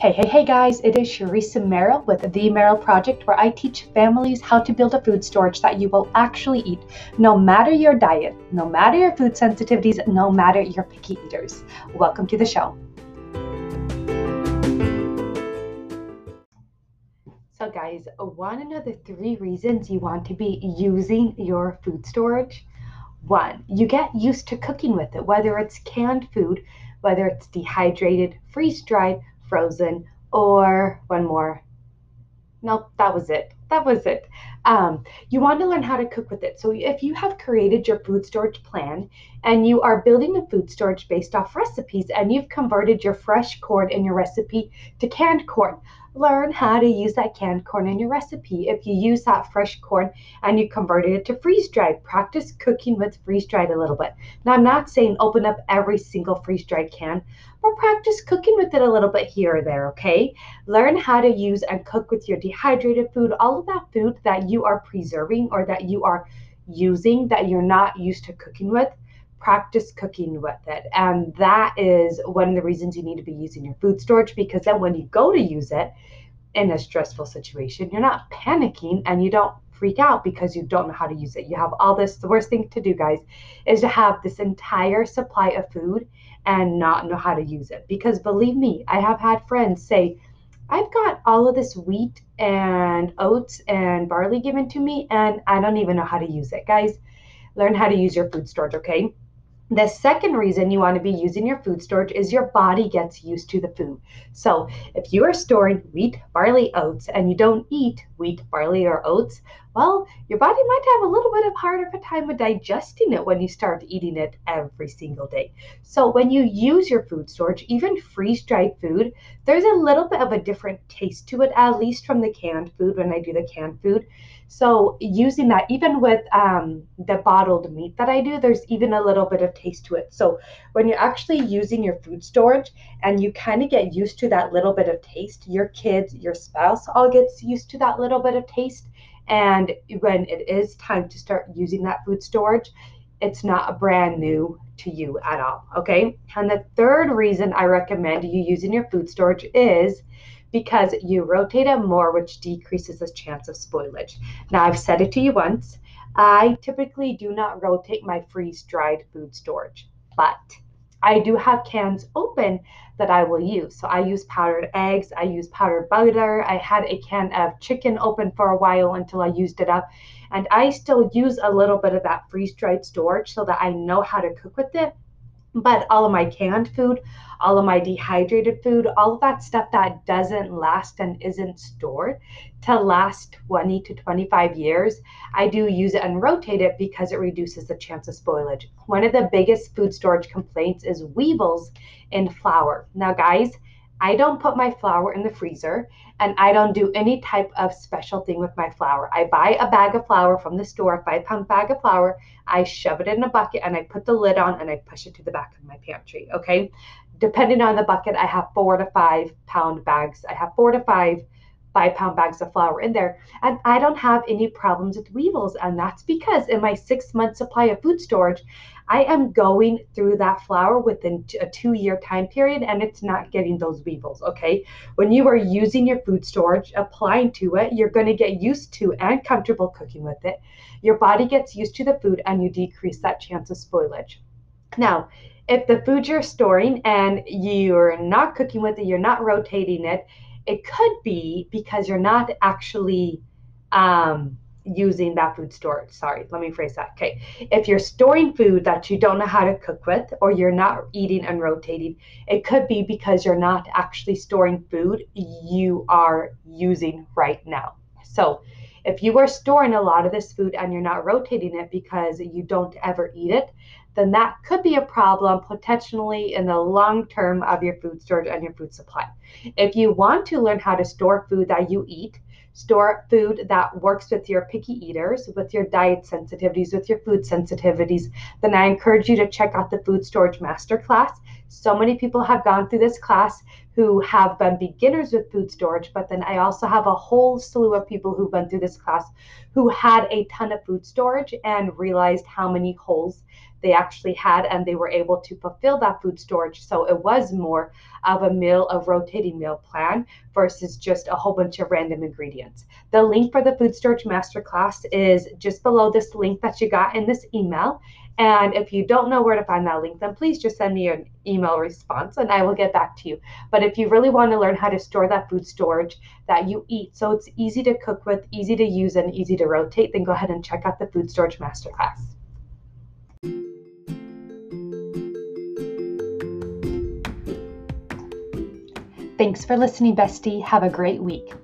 Hey, hey, hey guys, it is Sharisa Merrill with the Merrill Project where I teach families how to build a food storage that you will actually eat no matter your diet, no matter your food sensitivities, no matter your picky eaters. Welcome to the show. So, guys, want to know the three reasons you want to be using your food storage? One, you get used to cooking with it, whether it's canned food, whether it's dehydrated, freeze dried, frozen, or one more. Nope, that was it. That was it. Um, you want to learn how to cook with it. So, if you have created your food storage plan and you are building a food storage based off recipes and you've converted your fresh corn in your recipe to canned corn, learn how to use that canned corn in your recipe. If you use that fresh corn and you converted it to freeze dried, practice cooking with freeze dried a little bit. Now, I'm not saying open up every single freeze dried can, but practice cooking with it a little bit here or there, okay? Learn how to use and cook with your dehydrated food, all of that food that you are preserving or that you are using that you're not used to cooking with practice cooking with it. And that is one of the reasons you need to be using your food storage because then when you go to use it in a stressful situation, you're not panicking and you don't freak out because you don't know how to use it. You have all this. The worst thing to do, guys, is to have this entire supply of food and not know how to use it. Because believe me, I have had friends say, I've got all of this wheat and oats and barley given to me, and I don't even know how to use it. Guys, learn how to use your food storage, okay? The second reason you want to be using your food storage is your body gets used to the food. So, if you are storing wheat, barley, oats, and you don't eat wheat, barley, or oats, well, your body might have a little bit of harder of a time of digesting it when you start eating it every single day. So, when you use your food storage, even freeze dried food, there's a little bit of a different taste to it, at least from the canned food when I do the canned food. So using that, even with um, the bottled meat that I do, there's even a little bit of taste to it. So when you're actually using your food storage and you kind of get used to that little bit of taste, your kids, your spouse all gets used to that little bit of taste. And when it is time to start using that food storage, it's not brand new to you at all. Okay. And the third reason I recommend you using your food storage is because you rotate it more, which decreases the chance of spoilage. Now, I've said it to you once. I typically do not rotate my freeze dried food storage, but I do have cans open that I will use. So I use powdered eggs, I use powdered butter. I had a can of chicken open for a while until I used it up. And I still use a little bit of that freeze dried storage so that I know how to cook with it but all of my canned food, all of my dehydrated food, all of that stuff that doesn't last and isn't stored to last 20 to 25 years, I do use it and rotate it because it reduces the chance of spoilage. One of the biggest food storage complaints is weevils in flour. Now, guys, I don't put my flour in the freezer and I don't do any type of special thing with my flour. I buy a bag of flour from the store, five pound bag of flour. I shove it in a bucket and I put the lid on and I push it to the back of my pantry. Okay. Depending on the bucket, I have four to five pound bags. I have four to five five pound bags of flour in there. And I don't have any problems with weevils. And that's because in my six month supply of food storage, I am going through that flour within a two year time period and it's not getting those weevils. Okay. When you are using your food storage, applying to it, you're going to get used to and comfortable cooking with it. Your body gets used to the food and you decrease that chance of spoilage. Now, if the food you're storing and you're not cooking with it, you're not rotating it, it could be because you're not actually um, using that food storage. Sorry, let me phrase that. Okay. If you're storing food that you don't know how to cook with or you're not eating and rotating, it could be because you're not actually storing food you are using right now. So, if you are storing a lot of this food and you're not rotating it because you don't ever eat it, then that could be a problem potentially in the long term of your food storage and your food supply. If you want to learn how to store food that you eat, store food that works with your picky eaters, with your diet sensitivities, with your food sensitivities, then I encourage you to check out the Food Storage Masterclass. So many people have gone through this class who have been beginners with food storage, but then I also have a whole slew of people who've been through this class who had a ton of food storage and realized how many holes they actually had and they were able to fulfill that food storage. So it was more of a meal, a rotating meal plan versus just a whole bunch of random ingredients. The link for the food storage masterclass is just below this link that you got in this email. And if you don't know where to find that link, then please just send me an email response and I will get back to you. But if you really want to learn how to store that food storage that you eat so it's easy to cook with, easy to use, and easy to rotate, then go ahead and check out the food storage masterclass. Thanks for listening, bestie. Have a great week.